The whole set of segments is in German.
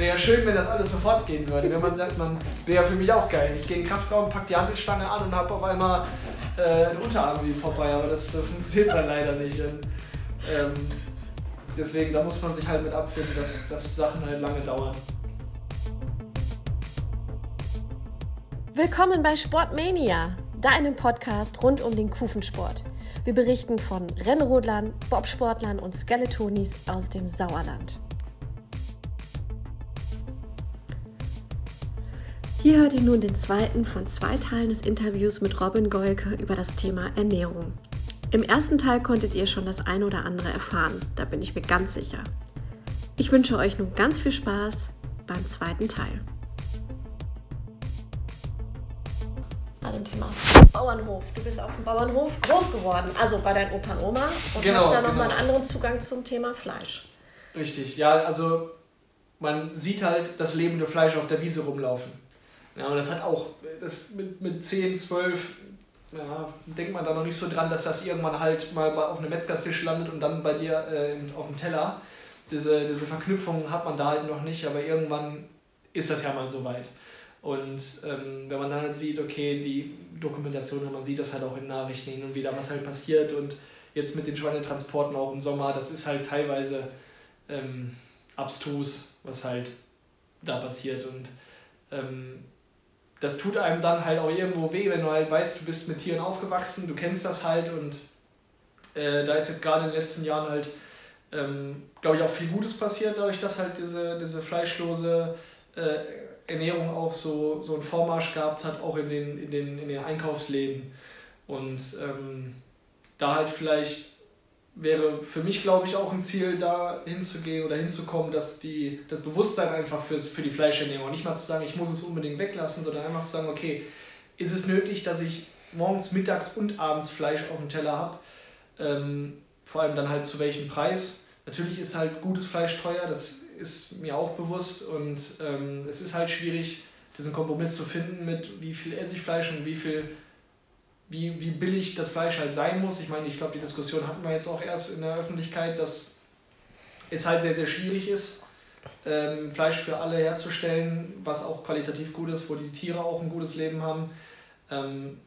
Wäre ja schön, wenn das alles sofort gehen würde. Wenn man sagt, man wäre ja für mich auch geil. Ich gehe in den Kraftraum, pack die Handelstange an und habe auf einmal äh, einen Unterarm wie Popeye, aber das funktioniert dann leider nicht. Ähm, deswegen, da muss man sich halt mit abfinden, dass, dass Sachen halt lange dauern. Willkommen bei Sportmania, deinem Podcast rund um den Kufensport. Wir berichten von Rennrodlern, Bobsportlern und Skeletonis aus dem Sauerland. Hier hört ihr nun den zweiten von zwei Teilen des Interviews mit Robin Golke über das Thema Ernährung. Im ersten Teil konntet ihr schon das eine oder andere erfahren, da bin ich mir ganz sicher. Ich wünsche euch nun ganz viel Spaß beim zweiten Teil. bei dem Thema Bauernhof. Du bist auf dem Bauernhof groß geworden, also bei deinen Opa und Oma und genau, hast da nochmal genau. einen anderen Zugang zum Thema Fleisch. Richtig, ja, also man sieht halt das lebende Fleisch auf der Wiese rumlaufen. Ja, und das hat auch, das mit, mit 10, 12, ja, denkt man da noch nicht so dran, dass das irgendwann halt mal auf einem Metzgerstisch landet und dann bei dir äh, auf dem Teller. Diese, diese Verknüpfung hat man da halt noch nicht, aber irgendwann ist das ja mal so weit. Und ähm, wenn man dann halt sieht, okay, die Dokumentation, man sieht das halt auch in Nachrichten hin und wieder, was halt passiert und jetzt mit den Schweinetransporten auch im Sommer, das ist halt teilweise ähm, abstrus, was halt da passiert und ähm, das tut einem dann halt auch irgendwo weh, wenn du halt weißt, du bist mit Tieren aufgewachsen, du kennst das halt und äh, da ist jetzt gerade in den letzten Jahren halt, ähm, glaube ich, auch viel Gutes passiert, dadurch, dass halt diese, diese fleischlose äh, Ernährung auch so, so einen Vormarsch gehabt hat, auch in den, in den, in den Einkaufsläden. Und ähm, da halt vielleicht wäre für mich, glaube ich, auch ein Ziel, da hinzugehen oder hinzukommen, dass die, das Bewusstsein einfach für, für die Fleischernährung, nicht mal zu sagen, ich muss es unbedingt weglassen, sondern einfach zu sagen, okay, ist es nötig, dass ich morgens, mittags und abends Fleisch auf dem Teller habe? Ähm, vor allem dann halt zu welchem Preis? Natürlich ist halt gutes Fleisch teuer, das ist mir auch bewusst und ähm, es ist halt schwierig, diesen Kompromiss zu finden mit wie viel esse ich Fleisch und wie viel wie, wie billig das Fleisch halt sein muss. Ich meine, ich glaube, die Diskussion hatten wir jetzt auch erst in der Öffentlichkeit, dass es halt sehr, sehr schwierig ist, ähm, Fleisch für alle herzustellen, was auch qualitativ gut ist, wo die Tiere auch ein gutes Leben haben. Ähm,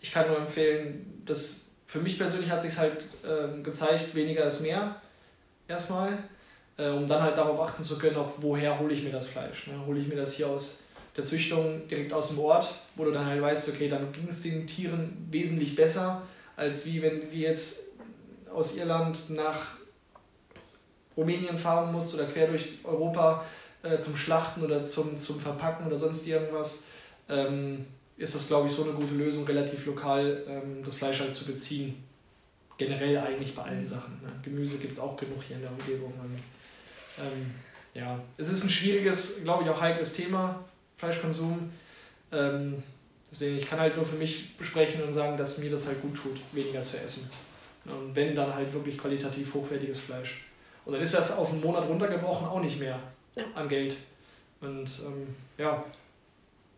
ich kann nur empfehlen, dass für mich persönlich hat sich halt ähm, gezeigt, weniger ist mehr erstmal äh, um dann halt darauf achten zu können, auch woher hole ich mir das Fleisch. Ne? Hole ich mir das hier aus der Züchtung direkt aus dem Ort, wo du dann halt weißt, okay, dann ging es den Tieren wesentlich besser, als wie wenn die jetzt aus Irland nach Rumänien fahren musst oder quer durch Europa äh, zum Schlachten oder zum, zum Verpacken oder sonst irgendwas, ähm, ist das, glaube ich, so eine gute Lösung, relativ lokal ähm, das Fleisch halt zu beziehen. Generell eigentlich bei allen Sachen. Ne? Gemüse gibt es auch genug hier in der Umgebung. Und ähm, ja, es ist ein schwieriges, glaube ich, auch heikles Thema, Fleischkonsum. Ähm, deswegen, ich kann halt nur für mich besprechen und sagen, dass mir das halt gut tut, weniger zu essen. Und wenn, dann halt wirklich qualitativ hochwertiges Fleisch. Und dann ist das auf einen Monat runtergebrochen auch nicht mehr ja. an Geld. Und ähm, ja.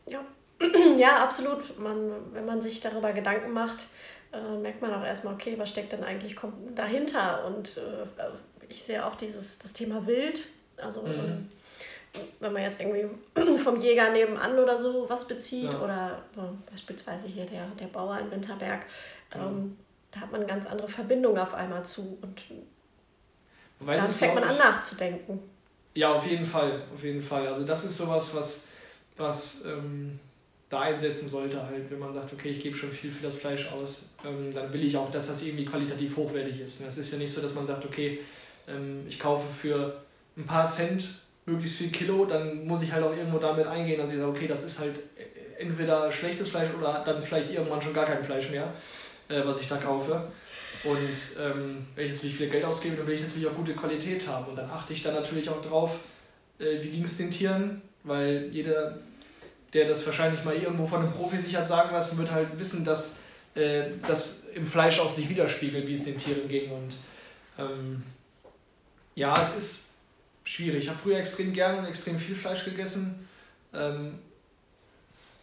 Ja. Ja, absolut. Man, wenn man sich darüber Gedanken macht, äh, merkt man auch erstmal, okay, was steckt denn eigentlich dahinter? Und äh, ich sehe auch dieses das Thema Wild. Also mhm. Ähm, wenn man jetzt irgendwie vom Jäger nebenan oder so was bezieht ja. oder äh, beispielsweise hier der, der Bauer in Winterberg, ähm, da hat man eine ganz andere Verbindung auf einmal zu und Weil dann fängt man an nachzudenken. Ja, auf jeden Fall, auf jeden Fall. Also das ist sowas, was, was ähm, da einsetzen sollte, halt, wenn man sagt, okay, ich gebe schon viel für das Fleisch aus, ähm, dann will ich auch, dass das irgendwie qualitativ hochwertig ist. Es ist ja nicht so, dass man sagt, okay, ähm, ich kaufe für ein paar Cent möglichst viel Kilo, dann muss ich halt auch irgendwo damit eingehen, dass ich sage, okay, das ist halt entweder schlechtes Fleisch oder dann vielleicht irgendwann schon gar kein Fleisch mehr, äh, was ich da kaufe. Und ähm, wenn ich natürlich viel Geld ausgebe, dann will ich natürlich auch gute Qualität haben. Und dann achte ich dann natürlich auch drauf, äh, wie ging es den Tieren, weil jeder, der das wahrscheinlich mal irgendwo von einem Profi sich hat sagen lassen, wird halt wissen, dass äh, das im Fleisch auch sich widerspiegelt, wie es den Tieren ging. Und ähm, ja, es ist schwierig. Ich habe früher extrem gerne und extrem viel Fleisch gegessen. Ähm,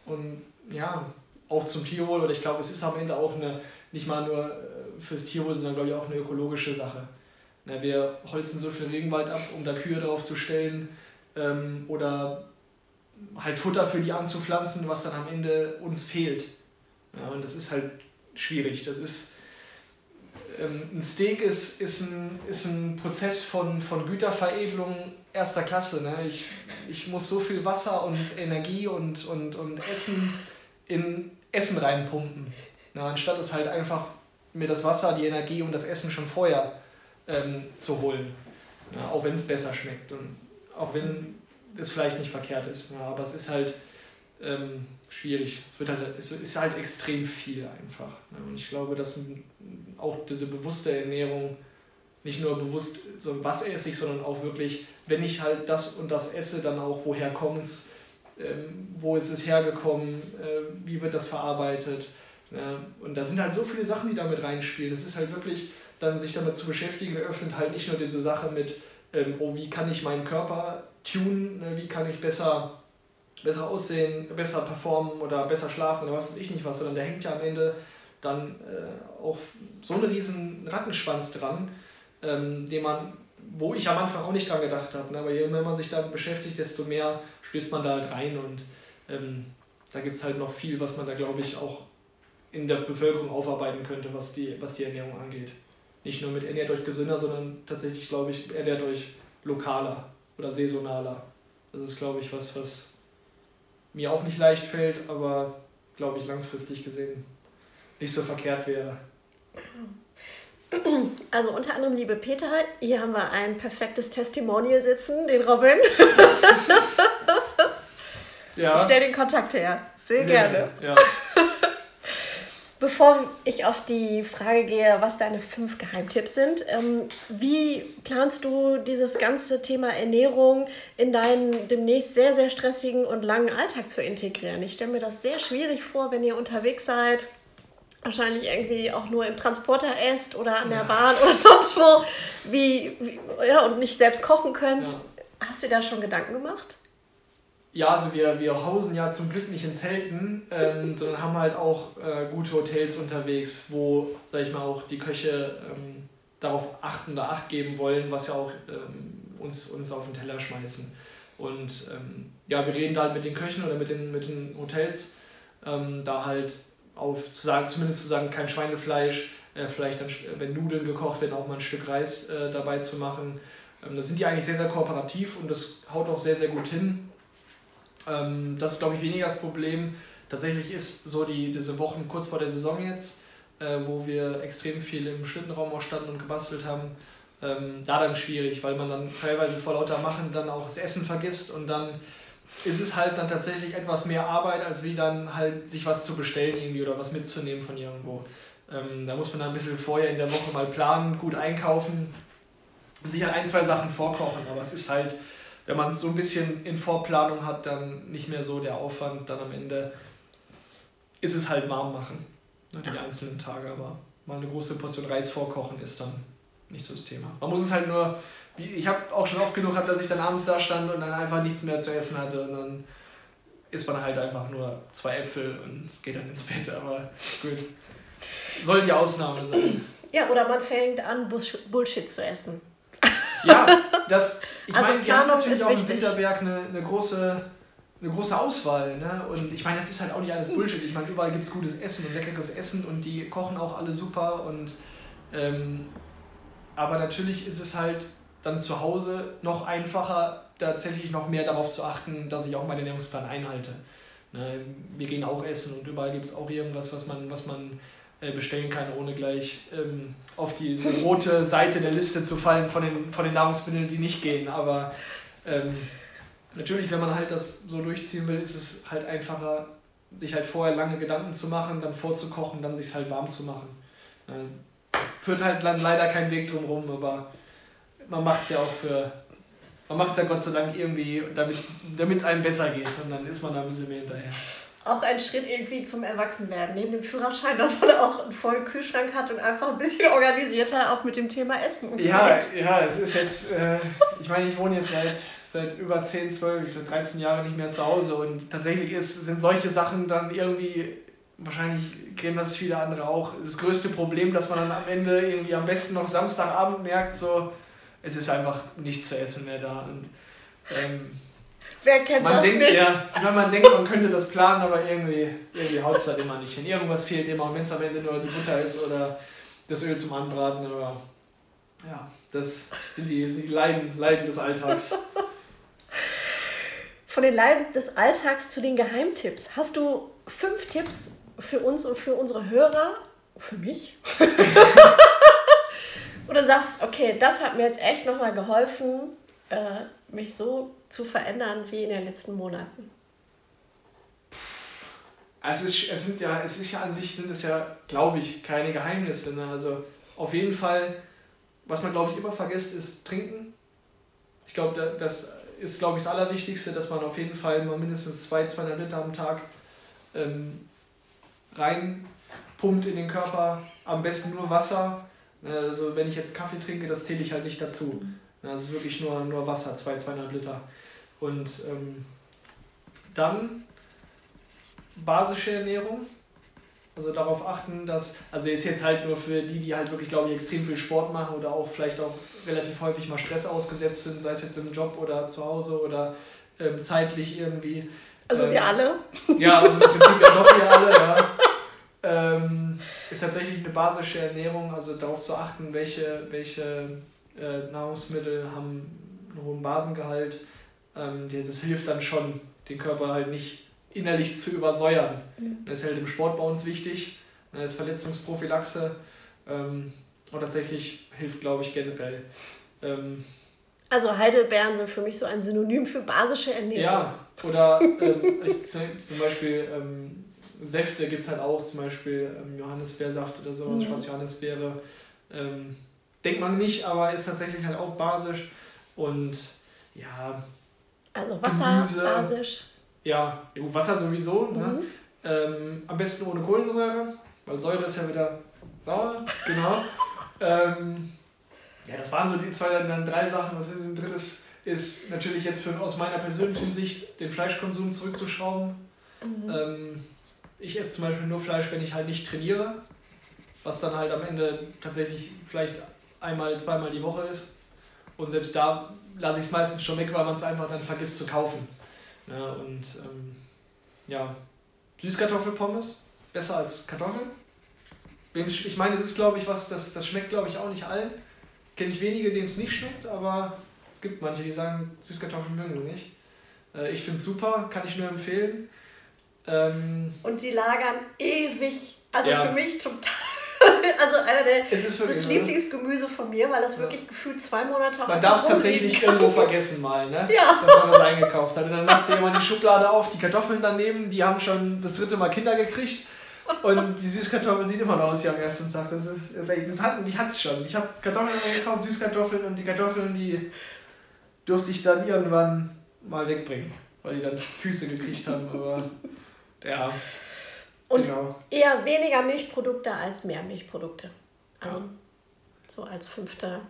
und ja, auch zum Tierwohl. Oder ich glaube, es ist am Ende auch eine, nicht mal nur äh, fürs Tierwohl, sondern glaube ich auch eine ökologische Sache. Na, wir holzen so viel Regenwald ab, um da Kühe drauf zu stellen. ähm, oder halt Futter für die anzupflanzen, was dann am Ende uns fehlt. Ja, und das ist halt schwierig. Das ist ein Steak ist, ist, ein, ist ein Prozess von, von Güterveredelung erster Klasse. Ne? Ich, ich muss so viel Wasser und Energie und, und, und Essen in Essen reinpumpen. Ne? Anstatt es halt einfach mir das Wasser, die Energie und das Essen schon vorher ähm, zu holen. Ja, auch wenn es besser schmeckt und auch wenn es vielleicht nicht verkehrt ist. Ja, aber es ist halt ähm, schwierig. Es, wird halt, es ist halt extrem viel einfach. Ne? Und ich glaube, dass auch diese bewusste Ernährung nicht nur bewusst, so was esse ich, sondern auch wirklich, wenn ich halt das und das esse, dann auch, woher kommt es, ähm, wo ist es hergekommen, äh, wie wird das verarbeitet. Ne? Und da sind halt so viele Sachen, die damit reinspielen. Es ist halt wirklich, dann sich damit zu beschäftigen, öffnet halt nicht nur diese Sache mit, ähm, oh, wie kann ich meinen Körper tunen, ne? wie kann ich besser, besser aussehen, besser performen oder besser schlafen oder was weiß ich nicht was, sondern der hängt ja am Ende dann äh, auch so einen riesen Rattenschwanz dran, ähm, den man, wo ich am Anfang auch nicht dran gedacht habe. Ne? Aber je mehr man sich damit beschäftigt, desto mehr stößt man da halt rein und ähm, da gibt es halt noch viel, was man da, glaube ich, auch in der Bevölkerung aufarbeiten könnte, was die, was die Ernährung angeht. Nicht nur mit ernährt euch gesünder, sondern tatsächlich, glaube ich, ernährt euch lokaler oder saisonaler. Das ist, glaube ich, was, was mir auch nicht leicht fällt, aber, glaube ich, langfristig gesehen nicht so verkehrt wäre. Also unter anderem, liebe Peter, hier haben wir ein perfektes Testimonial sitzen, den Robin. ja. Ich stelle den Kontakt her. Sehr, Sehr gerne. Ja. Bevor ich auf die Frage gehe, was deine fünf Geheimtipps sind, ähm, wie planst du dieses ganze Thema Ernährung in deinen demnächst sehr, sehr stressigen und langen Alltag zu integrieren? Ich stelle mir das sehr schwierig vor, wenn ihr unterwegs seid, wahrscheinlich irgendwie auch nur im Transporter esst oder an der Bahn oder sonst wo, wie, wie, ja, und nicht selbst kochen könnt. Ja. Hast du dir da schon Gedanken gemacht? Ja, also wir, wir hausen ja zum Glück nicht in Zelten, ähm, sondern haben halt auch äh, gute Hotels unterwegs, wo, sag ich mal, auch die Köche ähm, darauf achten oder Acht geben wollen, was ja auch ähm, uns, uns auf den Teller schmeißen. Und ähm, ja, wir reden da halt mit den Köchen oder mit den, mit den Hotels, ähm, da halt auf zu sagen, zumindest zu sagen, kein Schweinefleisch, äh, vielleicht dann, wenn Nudeln gekocht werden, auch mal ein Stück Reis äh, dabei zu machen. Ähm, da sind die eigentlich sehr, sehr kooperativ und das haut auch sehr, sehr gut hin. Ähm, das ist, glaube ich, weniger das Problem. Tatsächlich ist so die, diese Wochen kurz vor der Saison jetzt, äh, wo wir extrem viel im Schlittenraum auch standen und gebastelt haben, ähm, da dann schwierig, weil man dann teilweise vor lauter Machen dann auch das Essen vergisst und dann ist es halt dann tatsächlich etwas mehr Arbeit, als wie dann halt sich was zu bestellen irgendwie oder was mitzunehmen von irgendwo. Ähm, da muss man dann ein bisschen vorher in der Woche mal planen, gut einkaufen und sich halt ein, zwei Sachen vorkochen. Aber es ist halt, wenn man es so ein bisschen in Vorplanung hat, dann nicht mehr so der Aufwand. Dann am Ende ist es halt warm machen, ne, die einzelnen Tage. Aber mal eine große Portion Reis vorkochen ist dann nicht so das Thema. Man muss es halt nur ich habe auch schon oft genug gehabt, dass ich dann abends da stand und dann einfach nichts mehr zu essen hatte und dann isst man halt einfach nur zwei Äpfel und geht dann ins Bett, aber gut. Soll die Ausnahme sein. Ja, oder man fängt an, Bullshit zu essen. Ja, das, ich also meine, wir haben natürlich auch wichtig. in Winterberg eine, eine, große, eine große Auswahl. Ne? Und ich meine, das ist halt auch nicht alles Bullshit. Ich meine, überall gibt es gutes Essen und leckeres Essen und die kochen auch alle super. Und, ähm, aber natürlich ist es halt dann zu Hause noch einfacher, tatsächlich noch mehr darauf zu achten, dass ich auch meinen Ernährungsplan einhalte. Ne, wir gehen auch essen und überall gibt es auch irgendwas, was man, was man bestellen kann, ohne gleich ähm, auf die rote Seite der Liste zu fallen von den, von den Nahrungsmitteln, die nicht gehen. Aber ähm, natürlich, wenn man halt das so durchziehen will, ist es halt einfacher, sich halt vorher lange Gedanken zu machen, dann vorzukochen, dann sich halt warm zu machen. Äh, führt halt dann leider kein Weg drumherum, aber man macht es ja auch für. Man macht es ja Gott sei Dank irgendwie, damit es einem besser geht. Und dann ist man da ein bisschen mehr hinterher. Auch ein Schritt irgendwie zum Erwachsenwerden. Neben dem Führerschein, dass man auch einen vollen Kühlschrank hat und einfach ein bisschen organisierter auch mit dem Thema Essen umgeht. Ja, ja, es ist jetzt. Äh, ich meine, ich wohne jetzt seit seit über 10, 12, ich 13 Jahren nicht mehr zu Hause und tatsächlich ist, sind solche Sachen dann irgendwie, wahrscheinlich kennen das viele andere auch, das größte Problem, dass man dann am Ende irgendwie am besten noch Samstagabend merkt, so, es ist einfach nichts zu essen mehr da. Und, ähm, Wer kennt man das denkt, nicht? Ja, man denkt, man könnte das planen, aber irgendwie, irgendwie haut es dann immer nicht hin. Irgendwas fehlt immer, wenn es am Ende nur die Butter ist oder das Öl zum Anbraten. Oder, ja, das sind die, sind die Leiden, Leiden des Alltags. Von den Leiden des Alltags zu den Geheimtipps. Hast du fünf Tipps für uns und für unsere Hörer? Für mich? Oder sagst, okay, das hat mir jetzt echt nochmal geholfen, äh, mich so zu verändern wie in den letzten Monaten? Es ist, es sind ja, es ist ja an sich sind es ja, glaube ich, keine Geheimnisse. Ne? Also auf jeden Fall, was man glaube ich immer vergisst, ist trinken. Ich glaube, das ist glaube ich das Allerwichtigste, dass man auf jeden Fall mal mindestens 2, 200 Liter am Tag ähm, reinpumpt in den Körper. Am besten nur Wasser. Also wenn ich jetzt Kaffee trinke, das zähle ich halt nicht dazu. Das ist wirklich nur, nur Wasser, 2, 200 Liter. Und ähm, dann basische Ernährung. Also darauf achten, dass, also ist jetzt halt nur für die, die halt wirklich, glaube ich, extrem viel Sport machen oder auch vielleicht auch relativ häufig mal Stress ausgesetzt sind, sei es jetzt im Job oder zu Hause oder ähm, zeitlich irgendwie. Also ähm, wir alle? Ja, also im Prinzip ja doch wir alle, ja. Ähm, ist tatsächlich eine basische Ernährung, also darauf zu achten, welche, welche äh, Nahrungsmittel haben einen hohen Basengehalt. Ähm, das hilft dann schon, den Körper halt nicht innerlich zu übersäuern. Mhm. Das ist halt im Sport bei uns wichtig. Das ist Verletzungsprophylaxe. Ähm, und tatsächlich hilft, glaube ich, generell. Ähm, also Heidelbeeren sind für mich so ein Synonym für basische Ernährung. Ja, oder ähm, ich, zum Beispiel ähm, Säfte gibt es halt auch, zum Beispiel ähm, Johannisbeersaft oder sowas, mhm. Schwarz-Johannisbeere. Denkt man nicht, aber ist tatsächlich halt auch basisch. Und ja. Also Wasser, Gemüse, basisch. Ja, Wasser sowieso. Ne? Mhm. Ne? Ähm, am besten ohne Kohlensäure, weil Säure ist ja wieder sauer. genau. ähm, ja, das waren so die zwei, dann drei Sachen. Was ist ein drittes? Ist natürlich jetzt für, aus meiner persönlichen Sicht den Fleischkonsum zurückzuschrauben. Mhm. Ähm, ich esse zum Beispiel nur Fleisch, wenn ich halt nicht trainiere, was dann halt am Ende tatsächlich vielleicht einmal, zweimal die Woche ist. Und selbst da lasse ich es meistens schon weg, weil man es einfach dann vergisst zu kaufen. Ja, und ähm, ja, Süßkartoffelpommes, besser als Kartoffeln. Ich meine, es ist, glaube ich, was, das, das schmeckt, glaube ich, auch nicht allen. Kenne ich wenige, denen es nicht schmeckt, aber es gibt manche, die sagen, Süßkartoffeln mögen sie nicht. Äh, ich finde es super, kann ich nur empfehlen. Ähm, und sie lagern ewig. Also ja. für mich total also einer der das Lieblingsgemüse von mir, weil das wirklich ja. gefühlt zwei Monate Man darf es tatsächlich irgendwo vergessen mal, ne? Ja. Dass man das eingekauft hat. Und dann machst du immer die Schublade auf, die Kartoffeln daneben, die haben schon das dritte Mal Kinder gekriegt. Und die Süßkartoffeln sehen immer noch aus wie am ersten Tag. Das, ist, das, das hat, ich hatte es schon. Ich habe Kartoffeln eingekauft, Süßkartoffeln und die Kartoffeln, die durfte ich dann irgendwann mal wegbringen, weil die dann Füße gekriegt haben. Aber ja. Und genau. eher weniger Milchprodukte als mehr Milchprodukte. Also ja. so als fünfter.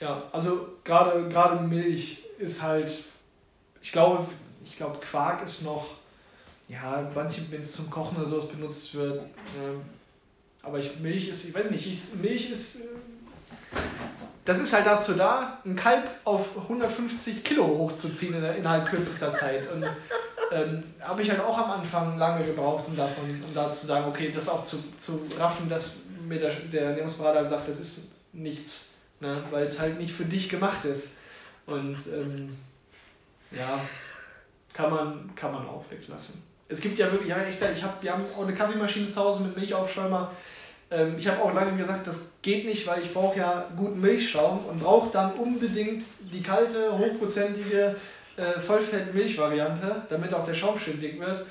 Ja, also gerade gerade Milch ist halt, ich glaube, ich glaube Quark ist noch, ja, manche, wenn es zum Kochen oder sowas benutzt wird, äh, aber ich, Milch ist, ich weiß nicht, ich, Milch ist, äh, das ist halt dazu da, ein Kalb auf 150 Kilo hochzuziehen in, innerhalb kürzester Zeit. Und ähm, habe ich halt auch am Anfang lange gebraucht, um, davon, um da zu sagen, okay, das auch zu, zu raffen, dass mir der, der Ernährungsberater halt sagt, das ist nichts, ne? weil es halt nicht für dich gemacht ist. Und ähm, ja, kann man, kann man auch weglassen. Es gibt ja wirklich, ja, ich sag, ich hab, wir haben auch eine Kaffeemaschine zu Hause mit Milchaufschäumer. Ähm, ich habe auch lange gesagt, das geht nicht, weil ich brauche ja guten Milchschaum und brauche dann unbedingt die kalte, hochprozentige äh, Vollfett-Milch-Variante, damit auch der Schaum schön dick wird.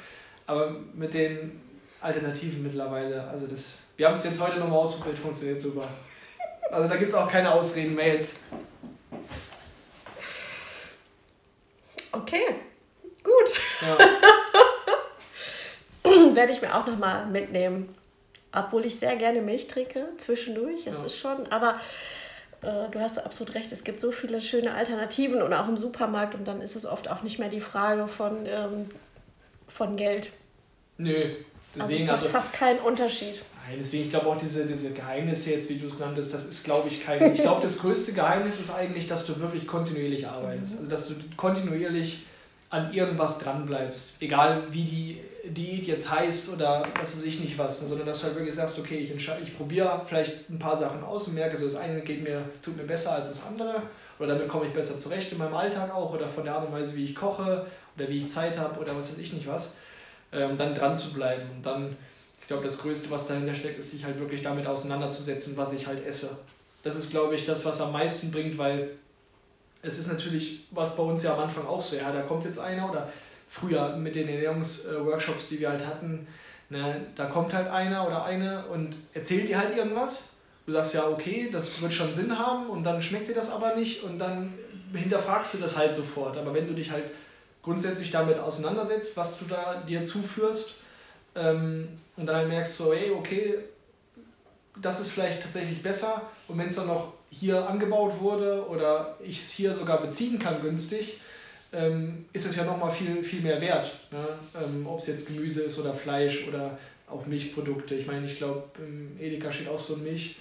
Aber mit den Alternativen mittlerweile, also das, wir haben es jetzt heute nochmal ausprobiert, funktioniert super. Also da gibt es auch keine Ausreden mehr jetzt. Okay, gut. Ja. Werde ich mir auch nochmal mitnehmen. Obwohl ich sehr gerne Milch trinke zwischendurch, das ja. ist schon, aber äh, du hast absolut recht, es gibt so viele schöne Alternativen und auch im Supermarkt und dann ist es oft auch nicht mehr die Frage von, ähm, von Geld. Nö, deswegen also, es macht also, fast keinen Unterschied. Nein, deswegen, ich glaube auch diese, diese Geheimnisse jetzt, wie du es nanntest, das ist, glaube ich, kein. ich glaube, das größte Geheimnis ist eigentlich, dass du wirklich kontinuierlich arbeitest. Mhm. Also, dass du kontinuierlich an irgendwas dran bleibst. Egal wie die Diät jetzt heißt oder was weiß ich nicht was, ne, sondern dass du halt wirklich sagst, okay, ich, ich probiere vielleicht ein paar Sachen aus und merke, so das eine geht mir, tut mir besser als das andere oder damit komme ich besser zurecht in meinem Alltag auch oder von der Art und Weise, wie ich koche oder wie ich Zeit habe oder was weiß ich nicht was, ähm, dann dran zu bleiben und dann, ich glaube, das Größte, was dahinter steckt, ist sich halt wirklich damit auseinanderzusetzen, was ich halt esse. Das ist, glaube ich, das, was am meisten bringt, weil es ist natürlich, was bei uns ja am Anfang auch so, ja, da kommt jetzt einer oder früher mit den Ernährungsworkshops, die wir halt hatten, ne, da kommt halt einer oder eine und erzählt dir halt irgendwas. Du sagst ja, okay, das wird schon Sinn haben und dann schmeckt dir das aber nicht und dann hinterfragst du das halt sofort. Aber wenn du dich halt grundsätzlich damit auseinandersetzt, was du da dir zuführst ähm, und dann merkst so, ey, okay, das ist vielleicht tatsächlich besser und wenn es dann noch hier angebaut wurde oder ich es hier sogar beziehen kann günstig, ähm, ist es ja nochmal viel, viel mehr wert. Ne? Ähm, Ob es jetzt Gemüse ist oder Fleisch oder auch Milchprodukte. Ich meine, ich glaube, im Edeka steht auch so ein, Milch,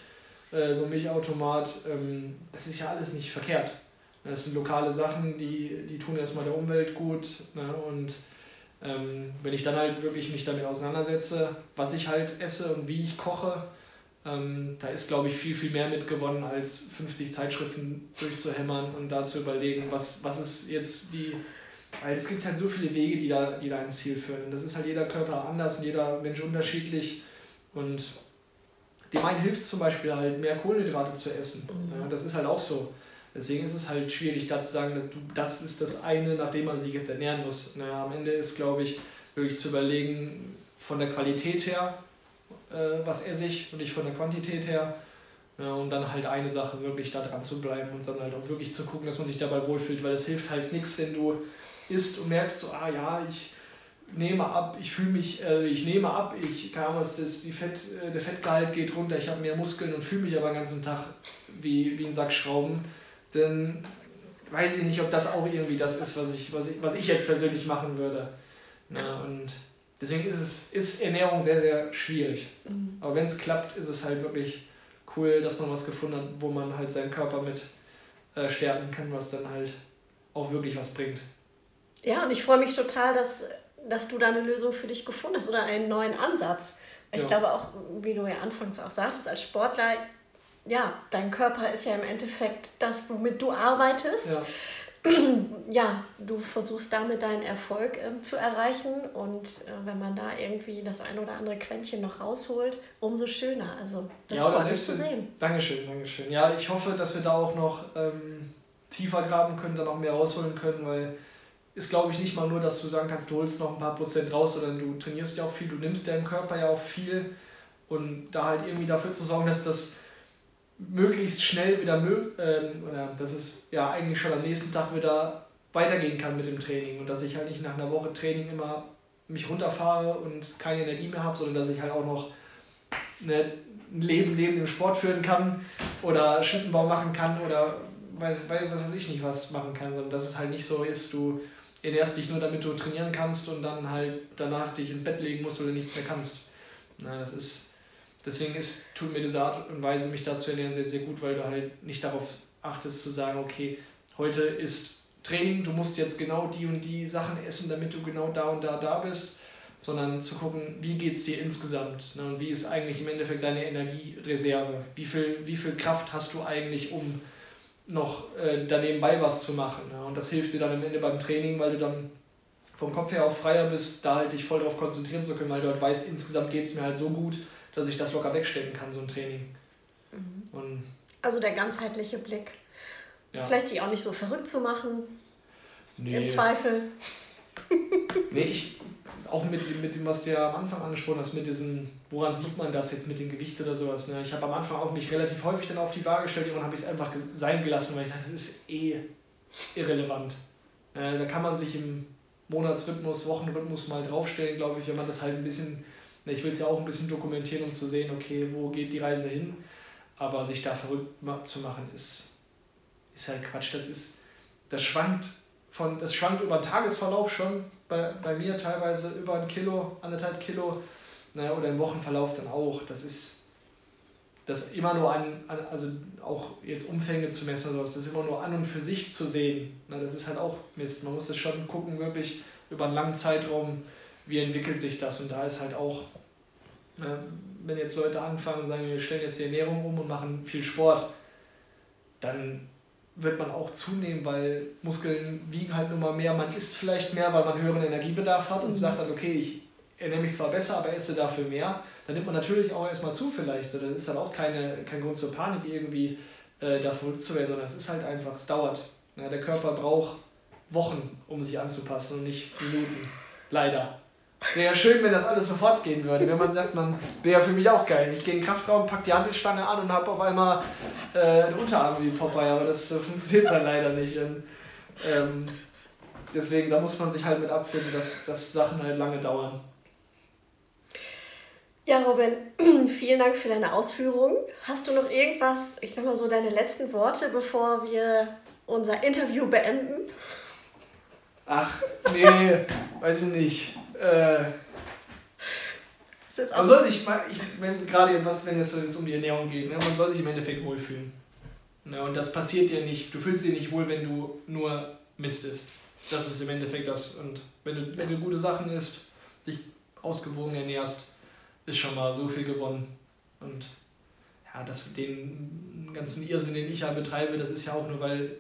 äh, so ein Milchautomat. Ähm, das ist ja alles nicht verkehrt. Das sind lokale Sachen, die, die tun erstmal der Umwelt gut. Ne? Und ähm, wenn ich dann halt wirklich mich damit auseinandersetze, was ich halt esse und wie ich koche, ähm, da ist, glaube ich, viel, viel mehr mitgewonnen, als 50 Zeitschriften durchzuhämmern und da zu überlegen, was, was ist jetzt die. Weil es gibt halt so viele Wege, die da, die da ins Ziel führen. Und das ist halt jeder Körper anders und jeder Mensch unterschiedlich. Und dem einen hilft es zum Beispiel halt, mehr Kohlenhydrate zu essen. Mhm. Ja, das ist halt auch so. Deswegen ist es halt schwierig, da zu sagen, das ist das eine, nach dem man sich jetzt ernähren muss. Naja, am Ende ist, glaube ich, wirklich zu überlegen, von der Qualität her, was esse ich und nicht von der Quantität her. Ja, und dann halt eine Sache wirklich da dran zu bleiben und dann halt auch wirklich zu gucken, dass man sich dabei wohlfühlt, weil es hilft halt nichts, wenn du isst und merkst so, ah ja, ich nehme ab, ich fühle mich, äh, ich nehme ab, ich kann was, das, die Fett, äh, der Fettgehalt geht runter, ich habe mehr Muskeln und fühle mich aber den ganzen Tag wie, wie ein Sack Schrauben, dann weiß ich nicht, ob das auch irgendwie das ist, was ich, was ich, was ich jetzt persönlich machen würde. Na, und Deswegen ist, es, ist Ernährung sehr, sehr schwierig. Mhm. Aber wenn es klappt, ist es halt wirklich cool, dass man was gefunden hat, wo man halt seinen Körper mit äh, stärken kann, was dann halt auch wirklich was bringt. Ja, und ich freue mich total, dass, dass du da eine Lösung für dich gefunden hast oder einen neuen Ansatz. Ich ja. glaube auch, wie du ja anfangs auch sagtest, als Sportler, ja, dein Körper ist ja im Endeffekt das, womit du arbeitest. Ja ja, du versuchst damit deinen Erfolg ähm, zu erreichen und äh, wenn man da irgendwie das ein oder andere Quäntchen noch rausholt, umso schöner. Also das ja, freut mich zu sehen. Dankeschön, Dankeschön. Ja, ich hoffe, dass wir da auch noch ähm, tiefer graben können, da noch mehr rausholen können, weil ist glaube ich nicht mal nur, dass du sagen kannst, du holst noch ein paar Prozent raus, sondern du trainierst ja auch viel, du nimmst deinem Körper ja auch viel und da halt irgendwie dafür zu sorgen, dass das möglichst schnell wieder, ähm, dass es ja eigentlich schon am nächsten Tag wieder weitergehen kann mit dem Training und dass ich halt nicht nach einer Woche Training immer mich runterfahre und keine Energie mehr habe, sondern dass ich halt auch noch eine, ein Leben neben dem Sport führen kann oder Schlittenbau machen kann oder weiß, weiß, was weiß ich nicht was machen kann, sondern dass es halt nicht so ist, du ernährst dich nur damit du trainieren kannst und dann halt danach dich ins Bett legen musst oder nichts mehr kannst. Na, das ist deswegen ist, tut mir diese Art und Weise, mich da zu ernähren, sehr, sehr gut, weil du halt nicht darauf achtest zu sagen, okay, heute ist Training, du musst jetzt genau die und die Sachen essen, damit du genau da und da da bist, sondern zu gucken, wie geht es dir insgesamt ne? und wie ist eigentlich im Endeffekt deine Energiereserve, wie viel, wie viel Kraft hast du eigentlich, um noch äh, danebenbei was zu machen. Ne? Und das hilft dir dann am Ende beim Training, weil du dann vom Kopf her auch freier bist, da halt dich voll darauf konzentrieren zu können, weil du halt weißt, insgesamt geht es mir halt so gut, dass ich das locker wegstecken kann, so ein Training. Mhm. Und also der ganzheitliche Blick. Ja. Vielleicht sich auch nicht so verrückt zu machen. Nee. Im Zweifel. nee, ich, auch mit, mit dem, was du ja am Anfang angesprochen hast, mit diesem, woran sieht man das jetzt mit dem Gewicht oder sowas. Ne? Ich habe am Anfang auch mich relativ häufig dann auf die Waage gestellt, irgendwann habe ich es einfach sein gelassen, weil ich dachte, das ist eh irrelevant. Äh, da kann man sich im Monatsrhythmus, Wochenrhythmus mal draufstellen, glaube ich, wenn man das halt ein bisschen ich will es ja auch ein bisschen dokumentieren, um zu sehen, okay, wo geht die Reise hin. Aber sich da verrückt zu machen, ist, ist halt Quatsch. Das ist, das schwankt von, das schwankt über den Tagesverlauf schon, bei, bei mir teilweise über ein Kilo, anderthalb Kilo, naja, oder im Wochenverlauf dann auch. Das ist, das immer nur an, an, also auch jetzt Umfänge zu messen oder sowas, das immer nur an und für sich zu sehen, na, das ist halt auch Mist. Man muss das schon gucken, wirklich über einen langen Zeitraum, wie entwickelt sich das. Und da ist halt auch, na, wenn jetzt Leute anfangen und sagen, wir stellen jetzt die Ernährung um und machen viel Sport, dann wird man auch zunehmen, weil Muskeln wiegen halt nun mal mehr. Man isst vielleicht mehr, weil man höheren Energiebedarf hat und mhm. sagt dann, okay, ich ernähre mich zwar besser, aber esse dafür mehr. Dann nimmt man natürlich auch erstmal zu vielleicht. Das ist dann auch keine, kein Grund zur Panik irgendwie äh, da verrückt zu werden, sondern es ist halt einfach, es dauert. Ja, der Körper braucht Wochen, um sich anzupassen und nicht Minuten. Leider. Wäre ja schön, wenn das alles sofort gehen würde. Wenn man sagt, man wäre für mich auch geil. Ich gehe in den Kraftraum, packe die Handelstange an und habe auf einmal äh, einen Unterarm wie Popeye, aber das äh, funktioniert dann leider nicht. Und, ähm, deswegen, da muss man sich halt mit abfinden, dass, dass Sachen halt lange dauern. Ja, Robin, vielen Dank für deine Ausführungen. Hast du noch irgendwas, ich sag mal so, deine letzten Worte, bevor wir unser Interview beenden? Ach, nee, weiß ich nicht. Äh, man soll sich, ich, wenn, gerade was, wenn es jetzt um die Ernährung geht, ne, man soll sich im Endeffekt wohlfühlen. Ne, und das passiert dir nicht, du fühlst dich nicht wohl, wenn du nur Mist isst. Das ist im Endeffekt das. Und wenn du, wenn du gute Sachen isst, dich ausgewogen ernährst, ist schon mal so viel gewonnen. Und ja, das den ganzen Irrsinn, den ich ja betreibe, das ist ja auch nur, weil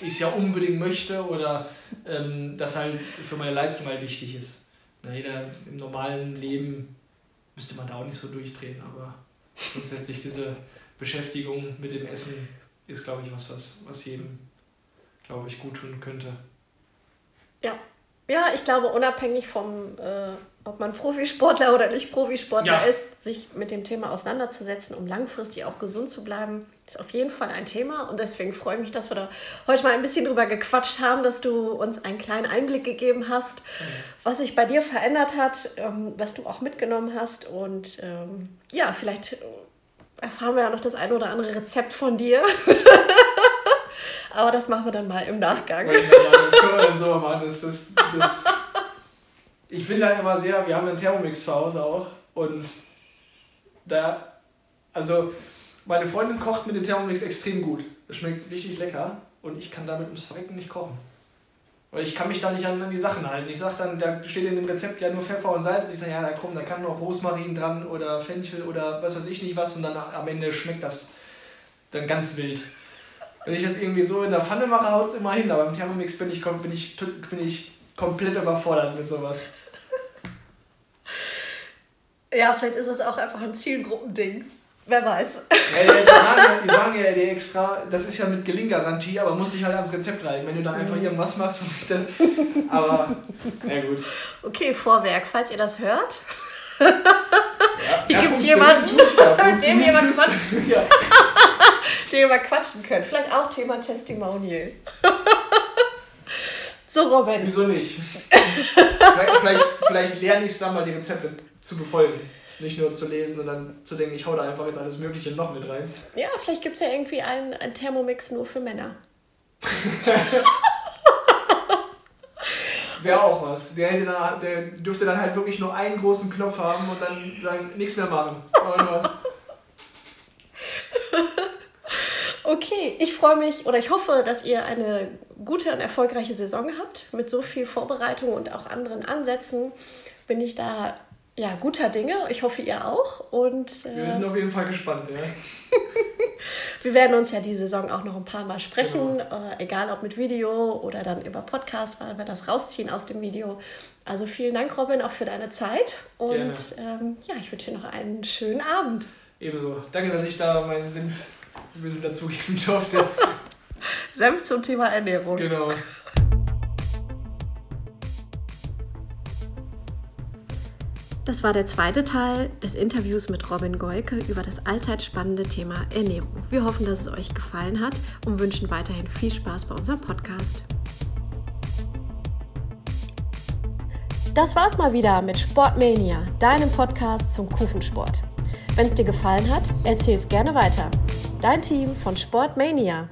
ich es ja unbedingt möchte oder ähm, das halt für meine Leistung halt wichtig ist. Na, jeder im normalen Leben müsste man da auch nicht so durchdrehen, aber grundsätzlich diese Beschäftigung mit dem Essen ist, glaube ich, was, was, was jedem, glaube ich, gut tun könnte. Ja, ja, ich glaube, unabhängig vom, äh, ob man Profisportler oder nicht Profisportler ja. ist, sich mit dem Thema auseinanderzusetzen, um langfristig auch gesund zu bleiben, ist auf jeden Fall ein Thema. Und deswegen freue ich mich, dass wir da heute mal ein bisschen drüber gequatscht haben, dass du uns einen kleinen Einblick gegeben hast, mhm. was sich bei dir verändert hat, ähm, was du auch mitgenommen hast. Und ähm, ja, vielleicht erfahren wir ja noch das ein oder andere Rezept von dir. Aber das machen wir dann mal im Nachgang. das können wir dann so machen. Das, das, das ich bin da immer sehr, wir haben einen Thermomix zu Hause auch und da, also meine Freundin kocht mit dem Thermomix extrem gut. Das schmeckt richtig lecker und ich kann damit ums Verrecken nicht kochen. Weil ich kann mich da nicht an, an die Sachen halten. Ich sag dann, da steht in dem Rezept ja nur Pfeffer und Salz. Ich sage, ja, da komm, da kann noch Rosmarin dran oder Fenchel oder was weiß ich nicht was und dann am Ende schmeckt das dann ganz wild. Wenn ich das irgendwie so in der Pfanne mache, haut es immer hin, aber im Thermomix bin ich, bin, ich, bin ich komplett überfordert mit sowas. Ja, vielleicht ist es auch einfach ein Zielgruppending. Wer weiß. Ja, die, sagen ja, die sagen ja die extra, das ist ja mit Gelinggarantie, aber musst dich halt ans Rezept reiten, wenn du dann einfach mhm. irgendwas machst. Das, aber, na gut. Okay, Vorwerk, falls ihr das hört. Ja, Hier ja, gibt es jemanden, mit dem jemand quatschen, ja. Wir quatschen können. Vielleicht auch Thema Testimonial. so, Robin. Wieso nicht? vielleicht, vielleicht, vielleicht lerne ich es dann mal, die Rezepte zu befolgen. Nicht nur zu lesen und dann zu denken, ich hau da einfach jetzt alles Mögliche noch mit rein. Ja, vielleicht gibt es ja irgendwie einen, einen Thermomix nur für Männer. Wäre auch was. Der, hätte dann, der dürfte dann halt wirklich nur einen großen Knopf haben und dann, dann nichts mehr machen. Okay, ich freue mich oder ich hoffe, dass ihr eine gute und erfolgreiche Saison habt mit so viel Vorbereitung und auch anderen Ansätzen. Bin ich da ja guter Dinge. Ich hoffe, ihr auch. Und, äh, Wir sind auf jeden Fall gespannt, ja. Wir werden uns ja die Saison auch noch ein paar Mal sprechen, genau. äh, egal ob mit Video oder dann über Podcast, weil wir das rausziehen aus dem Video. Also vielen Dank, Robin, auch für deine Zeit. Und ähm, ja, ich wünsche dir noch einen schönen Abend. Ebenso. Danke, dass ich da meinen Sinn ein bisschen dazugeben durfte. Senf zum Thema Ernährung. Genau. Das war der zweite Teil des Interviews mit Robin Goike über das allzeit spannende Thema Ernährung. Wir hoffen, dass es euch gefallen hat und wünschen weiterhin viel Spaß bei unserem Podcast. Das war's mal wieder mit Sportmania, deinem Podcast zum Kufensport. Wenn es dir gefallen hat, erzähl es gerne weiter. Dein Team von Sportmania.